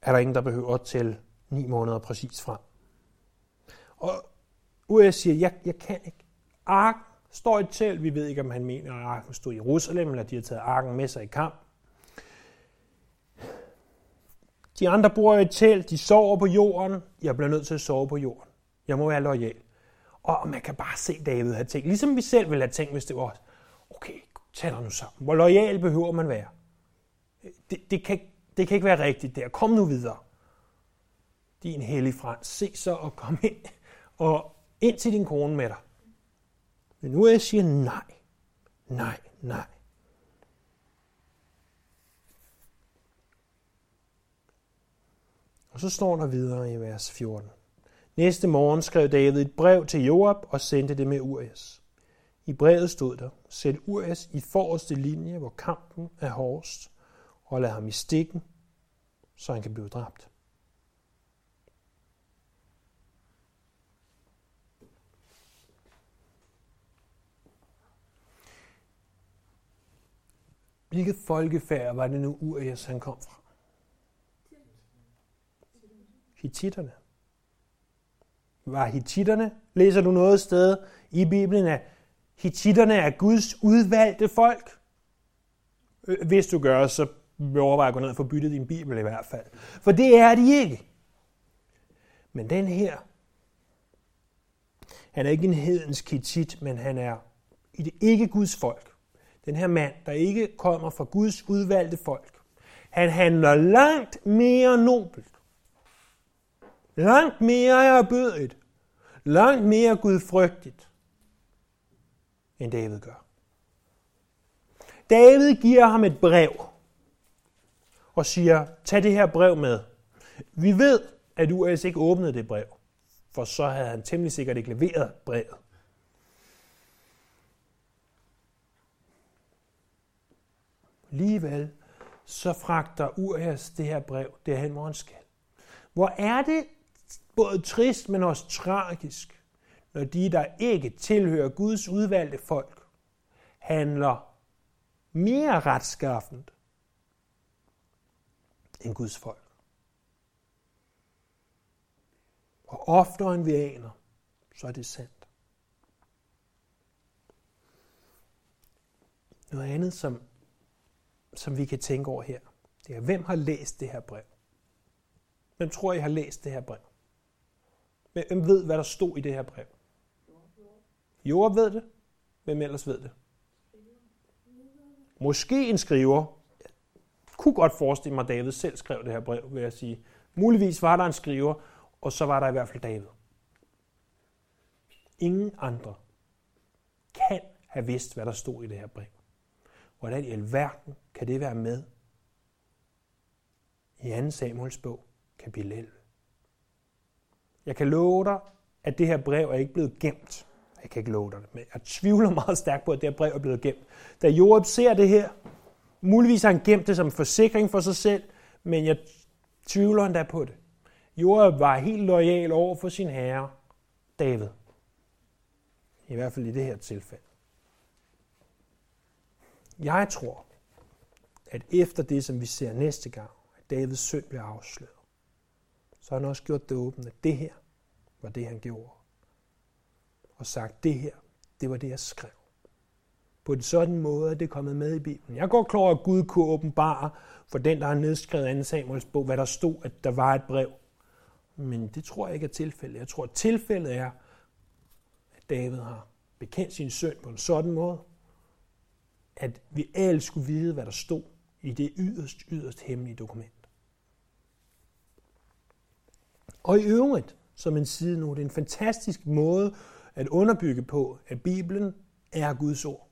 er der ingen, der behøver til ni måneder præcis frem. Og US siger, jeg, jeg kan ikke. Ark står i telt. Vi ved ikke, om han mener, at arken stod i Jerusalem, eller de har taget arken med sig i kamp. De andre bor i et telt, de sover på jorden. Jeg bliver nødt til at sove på jorden. Jeg må være lojal. Og man kan bare se David have tænkt, ligesom vi selv ville have tænkt, hvis det var os. Okay, tag dig nu sammen. Hvor lojal behøver man være? Det, det, kan, det kan ikke være rigtigt der. Kom nu videre. Din hellige frans. Se så og kom ind. Og ind til din kone med dig. Men nu er jeg siger nej. Nej, nej. Og så står der videre i vers 14. Næste morgen skrev David et brev til Joab og sendte det med Urias. I brevet stod der, sæt Urias i forreste linje, hvor kampen er hårdest, og lad ham i stikken, så han kan blive dræbt. Hvilket folkefærd var det nu Urias, han kom fra? Hittitterne var hititterne. Læser du noget sted i Bibelen, at hititterne er Guds udvalgte folk? Øh, hvis du gør, så overvej at gå ned og få byttet din Bibel i hvert fald. For det er de ikke. Men den her, han er ikke en hedensk hitit, men han er i det ikke Guds folk. Den her mand, der ikke kommer fra Guds udvalgte folk. Han handler langt mere nobelt Langt mere erbødigt. Langt mere gudfrygtigt, end David gør. David giver ham et brev og siger, tag det her brev med. Vi ved, at US ikke åbnede det brev, for så havde han temmelig sikkert ikke leveret brevet. Alligevel så fragter Urias det her brev derhen, hvor han skal. Hvor er det både trist, men også tragisk, når de, der ikke tilhører Guds udvalgte folk, handler mere retskaffent end Guds folk. Og oftere end vi aner, så er det sandt. Noget andet, som, som vi kan tænke over her, det er, hvem har læst det her brev? Hvem tror I har læst det her brev? Men Hvem ved, hvad der stod i det her brev? Joab ved det. Hvem ellers ved det? Måske en skriver. Jeg kunne godt forestille mig, at David selv skrev det her brev, vil jeg sige. Muligvis var der en skriver, og så var der i hvert fald David. Ingen andre kan have vidst, hvad der stod i det her brev. Hvordan i alverden kan det være med i 2. Samuels bog, kapitel 11? Jeg kan love dig, at det her brev er ikke blevet gemt. Jeg kan ikke love dig det, men jeg tvivler meget stærkt på, at det her brev er blevet gemt. Da Joab ser det her, muligvis har han gemt det som en forsikring for sig selv, men jeg tvivler endda på det. Joab var helt lojal over for sin herre, David. I hvert fald i det her tilfælde. Jeg tror, at efter det, som vi ser næste gang, at Davids søn bliver afsløret, så har han også gjort det åbent, at det her var det, han gjorde. Og sagt, det her, det var det, jeg skrev. På en sådan måde at det er kommet med i Bibelen. Jeg går klar, at Gud kunne åbenbare for den, der har nedskrevet 2 Samuels bog, hvad der stod, at der var et brev. Men det tror jeg ikke er tilfældet. Jeg tror, at tilfældet er, at David har bekendt sin søn på en sådan måde, at vi alle skulle vide, hvad der stod i det yderst, yderst hemmelige dokument. Og i øvrigt, som en side nu, det er en fantastisk måde at underbygge på, at Bibelen er Guds ord.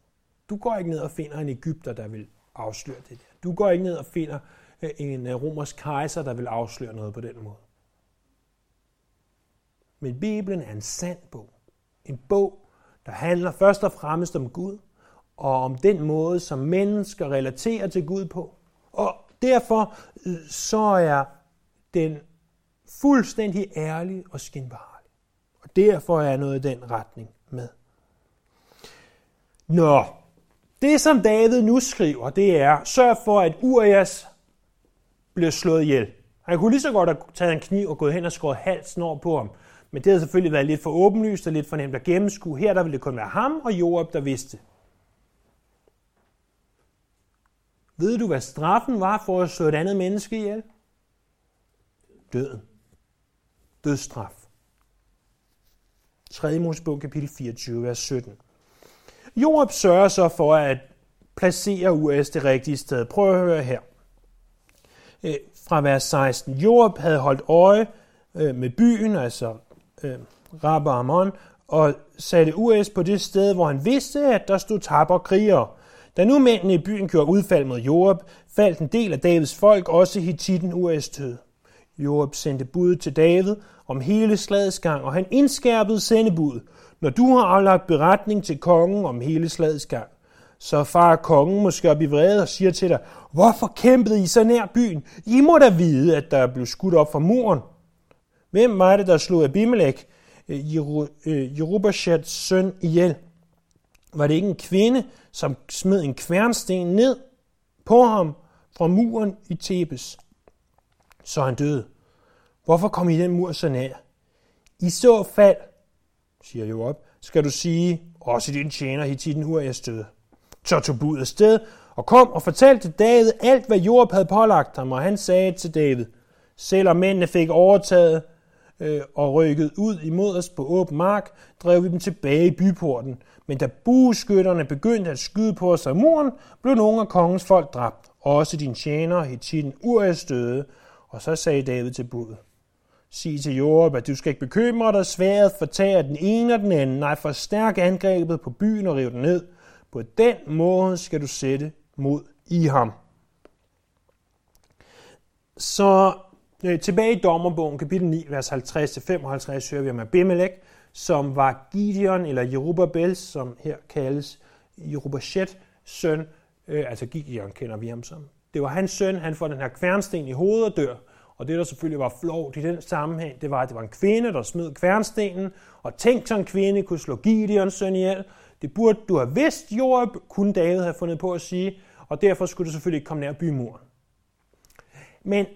Du går ikke ned og finder en Ægypter, der vil afsløre det der. Du går ikke ned og finder øh, en øh, romersk kejser, der vil afsløre noget på den måde. Men Bibelen er en sand bog. En bog, der handler først og fremmest om Gud, og om den måde, som mennesker relaterer til Gud på. Og derfor øh, så er den fuldstændig ærlig og skinbarlig. Og derfor er jeg noget i den retning med. Nå, det som David nu skriver, det er, sørg for, at Urias bliver slået ihjel. Han kunne lige så godt have taget en kniv og gået hen og skåret halsen over på ham. Men det havde selvfølgelig været lidt for åbenlyst og lidt for nemt at gennemskue. Her der ville det kun være ham og Joab, der vidste. Ved du, hvad straffen var for at slå et andet menneske ihjel? Døden. Dødsstraf. 3. Mosebog kapitel 24, vers 17. Job sørger så for at placere US det rigtige sted. Prøv at høre her. Øh, fra vers 16. Job havde holdt øje øh, med byen, altså øh, Rabba Ammon, og satte US på det sted, hvor han vidste, at der stod tapper krigere. Da nu mændene i byen gjorde udfald mod Joab, faldt en del af Davids folk, også Hittiten US døde. Joab sendte bud til David om hele slagets gang, og han indskærpede sendebuddet. Når du har aflagt beretning til kongen om hele slagets gang, så far kongen måske op i vrede og siger til dig, hvorfor kæmpede I så nær byen? I må da vide, at der blev skudt op fra muren. Hvem var det, der slog Abimelech, øh, øh Jerubashats søn, ihjel? Var det ikke en kvinde, som smed en kværnsten ned på ham fra muren i Tebes? Så han døde. Hvorfor kom I den mur så nær? I så fald, siger Joab, skal du sige, også din tjener Hittiten jeg stød. Så tog budet sted og kom og fortalte David alt, hvad Joab havde pålagt ham, og han sagde til David, selvom mændene fik overtaget øh, og rykket ud imod os på åben mark, drev vi dem tilbage i byporten. Men da bueskytterne begyndte at skyde på os af muren, blev nogle af kongens folk dræbt. Også din tjener, Hittiten Urias døde. Og så sagde David til budet, sig til Jorup, at du skal ikke bekymre dig, sværet fortager den ene og den anden. Nej, forstærk angrebet på byen og rive den ned. På den måde skal du sætte mod i ham. Så øh, tilbage i dommerbogen, kapitel 9, vers 50-55, hører vi om Abimelech, som var Gideon eller Jerubabel, som her kaldes Jerubashet søn, øh, altså Gideon kender vi ham som. Det var hans søn, han får den her kværnsten i hovedet og dør. Og det, der selvfølgelig var flot i den sammenhæng, det var, at det var en kvinde, der smed kværnstenen, og tænk så en kvinde kunne slå Gideons søn ihjel. Det burde du have vidst, Joab, kunne David have fundet på at sige, og derfor skulle du selvfølgelig ikke komme nær bymuren. Men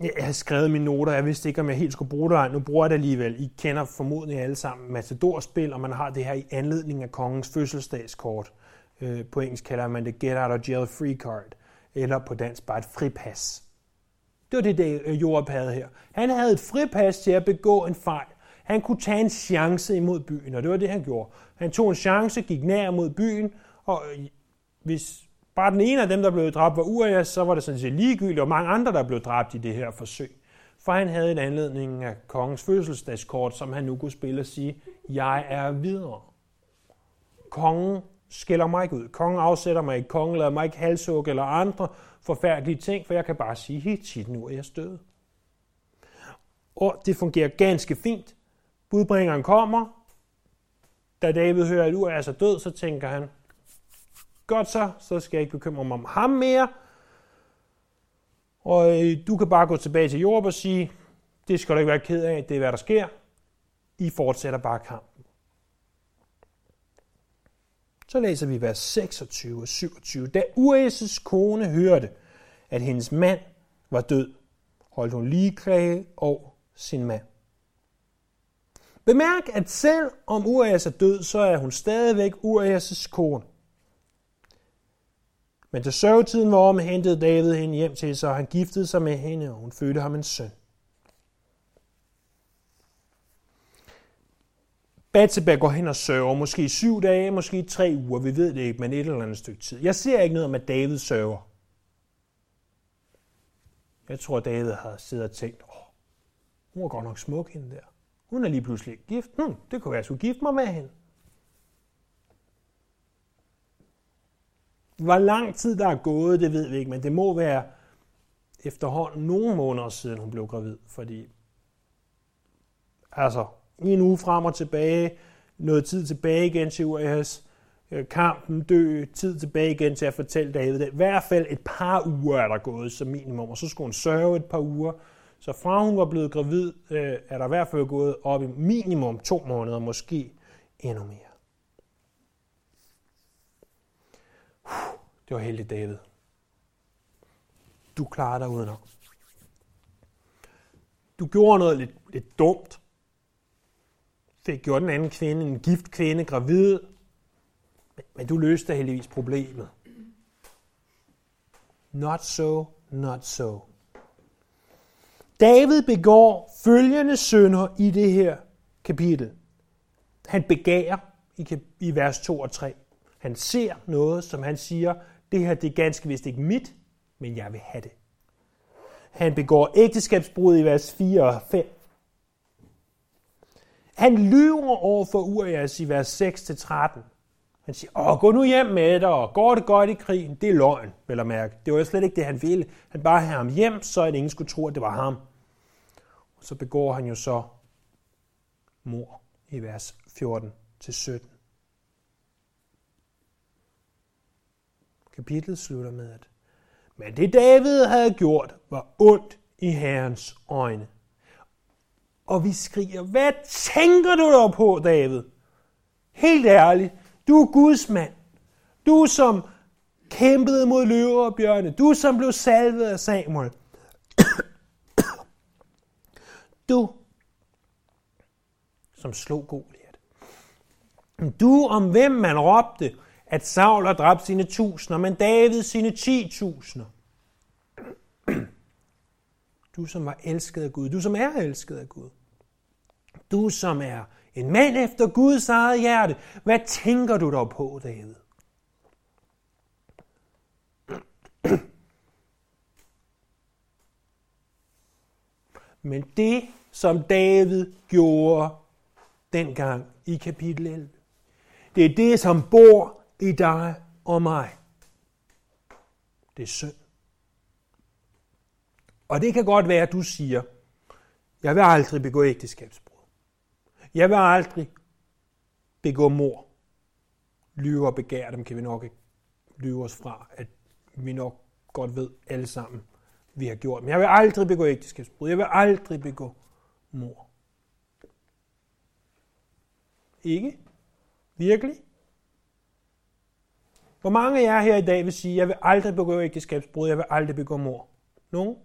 jeg har skrevet mine noter, jeg vidste ikke, om jeg helt skulle bruge det, nu bruger jeg det alligevel. I kender formodentlig alle sammen Matador-spil, og man har det her i anledning af kongens fødselsdagskort. Øh, på engelsk kalder man det Get Out of Jail Free Card, eller på dansk bare et fripas. Det var det, det øh, Joab havde her. Han havde et fripas til at begå en fejl. Han kunne tage en chance imod byen, og det var det, han gjorde. Han tog en chance, gik nær mod byen, og øh, hvis bare den ene af dem, der blev dræbt, var Urias, så var det sådan set ligegyldigt, og mange andre, der blev dræbt i det her forsøg. For han havde en anledning af kongens fødselsdagskort, som han nu kunne spille og sige, jeg er videre. kongen skiller mig ikke ud. Kongen afsætter mig ikke. Kongen lader mig ikke halshugge eller andre forfærdelige ting, for jeg kan bare sige helt tit, nu er jeg stød. Og det fungerer ganske fint. Budbringeren kommer. Da David hører, at du er så død, så tænker han, godt så, så skal jeg ikke bekymre mig om ham mere. Og øh, du kan bare gå tilbage til Job og sige, det skal du ikke være ked af, det er hvad der sker. I fortsætter bare kampen. Så læser vi vers 26 og 27. Da Urias' kone hørte, at hendes mand var død, holdt hun lige klage over sin mand. Bemærk, at selv om Urias er død, så er hun stadigvæk Urias' kone. Men da sørgetiden var om, hentede David hende hjem til sig, og han giftede sig med hende, og hun fødte ham en søn. Batseba går hen og sørger, måske syv dage, måske tre uger, vi ved det ikke, men et eller andet stykke tid. Jeg ser ikke noget om, at David sørger. Jeg tror, David har siddet og tænkt, åh, hun er godt nok smuk hende der. Hun er lige pludselig gift. Hmm, det kunne være, at jeg skulle gifte mig med hende. Hvor lang tid der er gået, det ved vi ikke, men det må være efterhånden nogle måneder siden, hun blev gravid, fordi altså en uge frem og tilbage, noget tid tilbage igen til Urias, øh, kampen dø, tid tilbage igen til at fortælle David det. I hvert fald et par uger er der gået som minimum, og så skulle hun sørge et par uger. Så fra hun var blevet gravid, øh, er der i hvert fald gået op i minimum to måneder, måske endnu mere. Det var heldigt, David. Du klarer dig udenom. Du gjorde noget lidt, lidt dumt. Fik gjort den anden kvinde, en gift kvinde, gravid. Men, du løste heldigvis problemet. Not so, not so. David begår følgende synder i det her kapitel. Han begærer i, i vers 2 og 3. Han ser noget, som han siger, det her det er ganske vist ikke mit, men jeg vil have det. Han begår ægteskabsbrud i vers 4 og 5. Han lyver over for Urias i vers 6-13. Han siger, åh, gå nu hjem med dig, og går det godt i krigen. Det er løgn, vil jeg mærke. Det var jo slet ikke det, han ville. Han bare have ham hjem, så at ingen skulle tro, at det var ham. Og så begår han jo så mor i vers 14-17. Kapitlet slutter med, at men det David havde gjort, var ondt i Herrens øjne. Og vi skriger, hvad tænker du dog på, David? Helt ærligt, du er Guds mand. Du som kæmpede mod løver og bjørne. Du som blev salvet af Samuel. <coughs> Du som slog Goliat. Du om hvem man råbte, at Saul har dræbt sine tusinder, men David sine ti tusinder. Du som var elsket af Gud, du som er elsket af Gud. Du som er en mand efter Guds eget hjerte. Hvad tænker du dog på, David? <clears throat> Men det, som David gjorde dengang i kapitel 11, det er det, som bor i dig og mig. Det er synd. Og det kan godt være, at du siger, jeg vil aldrig begå ægteskabsbrud. Jeg vil aldrig begå mor. Lyve og begær, dem kan vi nok ikke lyve os fra, at vi nok godt ved alle sammen, vi har gjort. Men jeg vil aldrig begå ægteskabsbrud. Jeg vil aldrig begå mor. Ikke? Virkelig? Hvor mange af jer her i dag vil sige, jeg vil aldrig begå ægteskabsbrud, jeg vil aldrig begå mor? Nogen,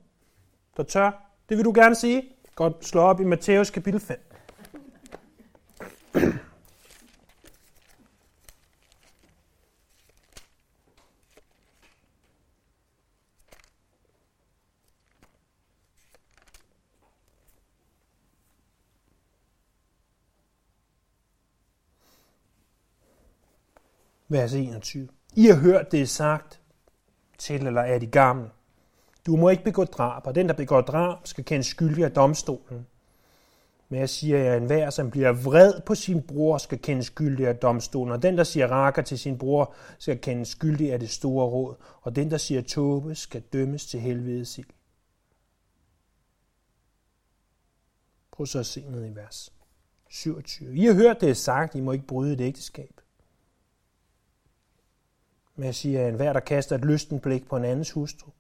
der tør? Det vil du gerne sige? Godt slå op i Matthæus kapitel 5. Vers 21. I har hørt det sagt til eller er de gamle. Du må ikke begå drab, og den, der begår drab, skal kendes skyldig af domstolen. Men jeg siger, at enhver, som bliver vred på sin bror, skal kende skyldig af domstolen. Og den, der siger rakker til sin bror, skal kende skyldig af det store råd. Og den, der siger tåbe, skal dømmes til helvedes ild. Prøv så at se ned i vers 27. I har hørt det sagt, I må ikke bryde et ægteskab. Men jeg siger, at enhver, der kaster et lysten blik på en andens hustru,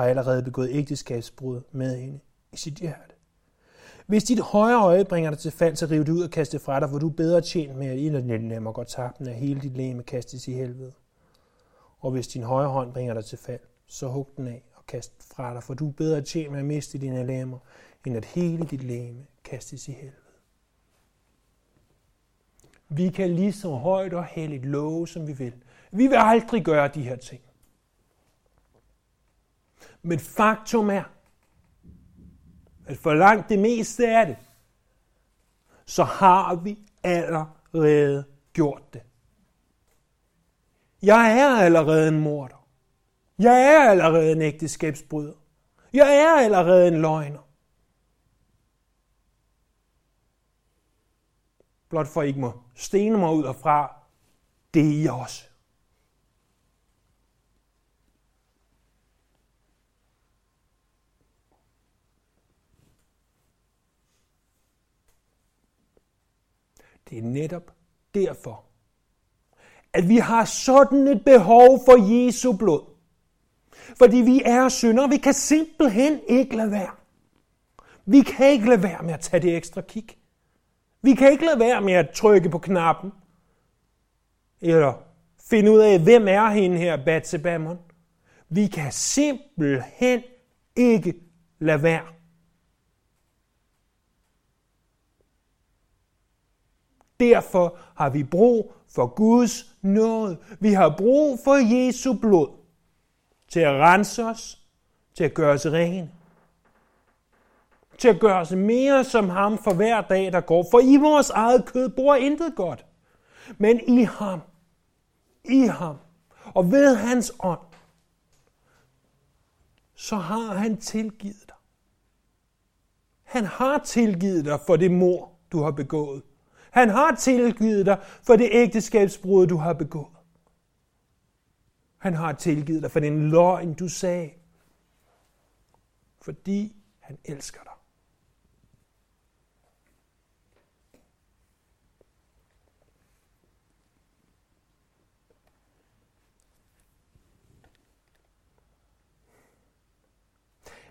har allerede begået ægteskabsbrud med hende i sit hjerte. Hvis dit højre øje bringer dig til fald, så riv det ud og kaste det fra dig, hvor du er bedre tjent med, at en af dine lemmer går tabt, når hele dit læme kastes i helvede. Og hvis din højre hånd bringer dig til fald, så hug den af og kast fra dig, for du er bedre tjent med at miste dine lemmer, end at hele dit læme kastes i helvede. Vi kan lige så højt og helligt love, som vi vil. Vi vil aldrig gøre de her ting. Men faktum er, at for langt det meste af det, så har vi allerede gjort det. Jeg er allerede en morder. Jeg er allerede en ægteskabsbryder. Jeg er allerede en løgner. Blot for I ikke må stene mig ud og fra, det er I også. Det er netop derfor, at vi har sådan et behov for Jesu blod. Fordi vi er syndere, vi kan simpelthen ikke lade være. Vi kan ikke lade være med at tage det ekstra kig. Vi kan ikke lade være med at trykke på knappen. Eller finde ud af, hvem er hende her, Batsebamon. Vi kan simpelthen ikke lade være. Derfor har vi brug for Guds nåde. Vi har brug for Jesu blod til at rense os, til at gøre os rene, til at gøre os mere som ham for hver dag, der går. For i vores eget kød bor intet godt. Men i ham, i ham og ved hans ånd, så har han tilgivet dig. Han har tilgivet dig for det mor, du har begået. Han har tilgivet dig for det ægteskabsbrud, du har begået. Han har tilgivet dig for den løgn, du sagde. Fordi han elsker dig.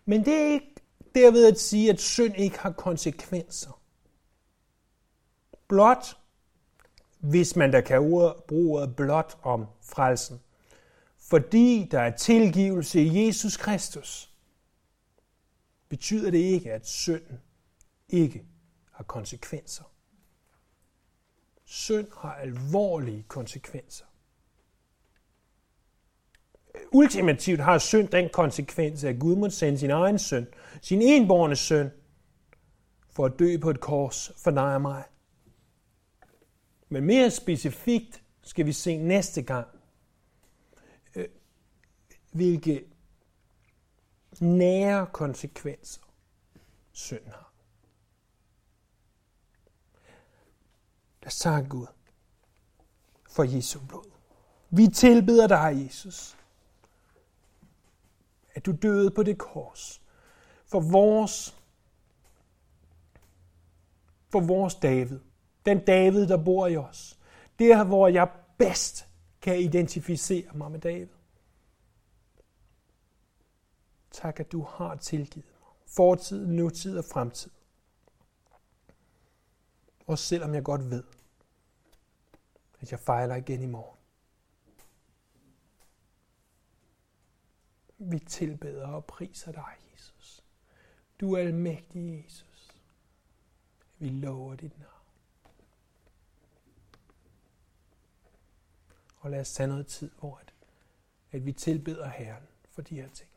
Men det er ikke derved at sige, at synd ikke har konsekvenser blot, hvis man da kan bruge ordet blot om frelsen. Fordi der er tilgivelse i Jesus Kristus, betyder det ikke, at synden ikke har konsekvenser. Synd har alvorlige konsekvenser. Ultimativt har synd den konsekvens, at Gud må sende sin egen søn, sin enborne søn, for at dø på et kors for dig og mig. Men mere specifikt skal vi se næste gang, øh, hvilke nære konsekvenser synd har. Lad os takke Gud for Jesu blod. Vi tilbeder dig, Jesus, at du døde på det kors for vores, for vores David. Den David, der bor i os. Der, hvor jeg bedst kan identificere mig med David. Tak, at du har tilgivet mig. Fortid, nutid og fremtid. Og selvom jeg godt ved, at jeg fejler igen i morgen. Vi tilbeder og priser dig, Jesus. Du er almægtig, Jesus. Vi lover dit navn. Og lad os tage noget tid, hvor at, at vi tilbeder Herren for de her ting.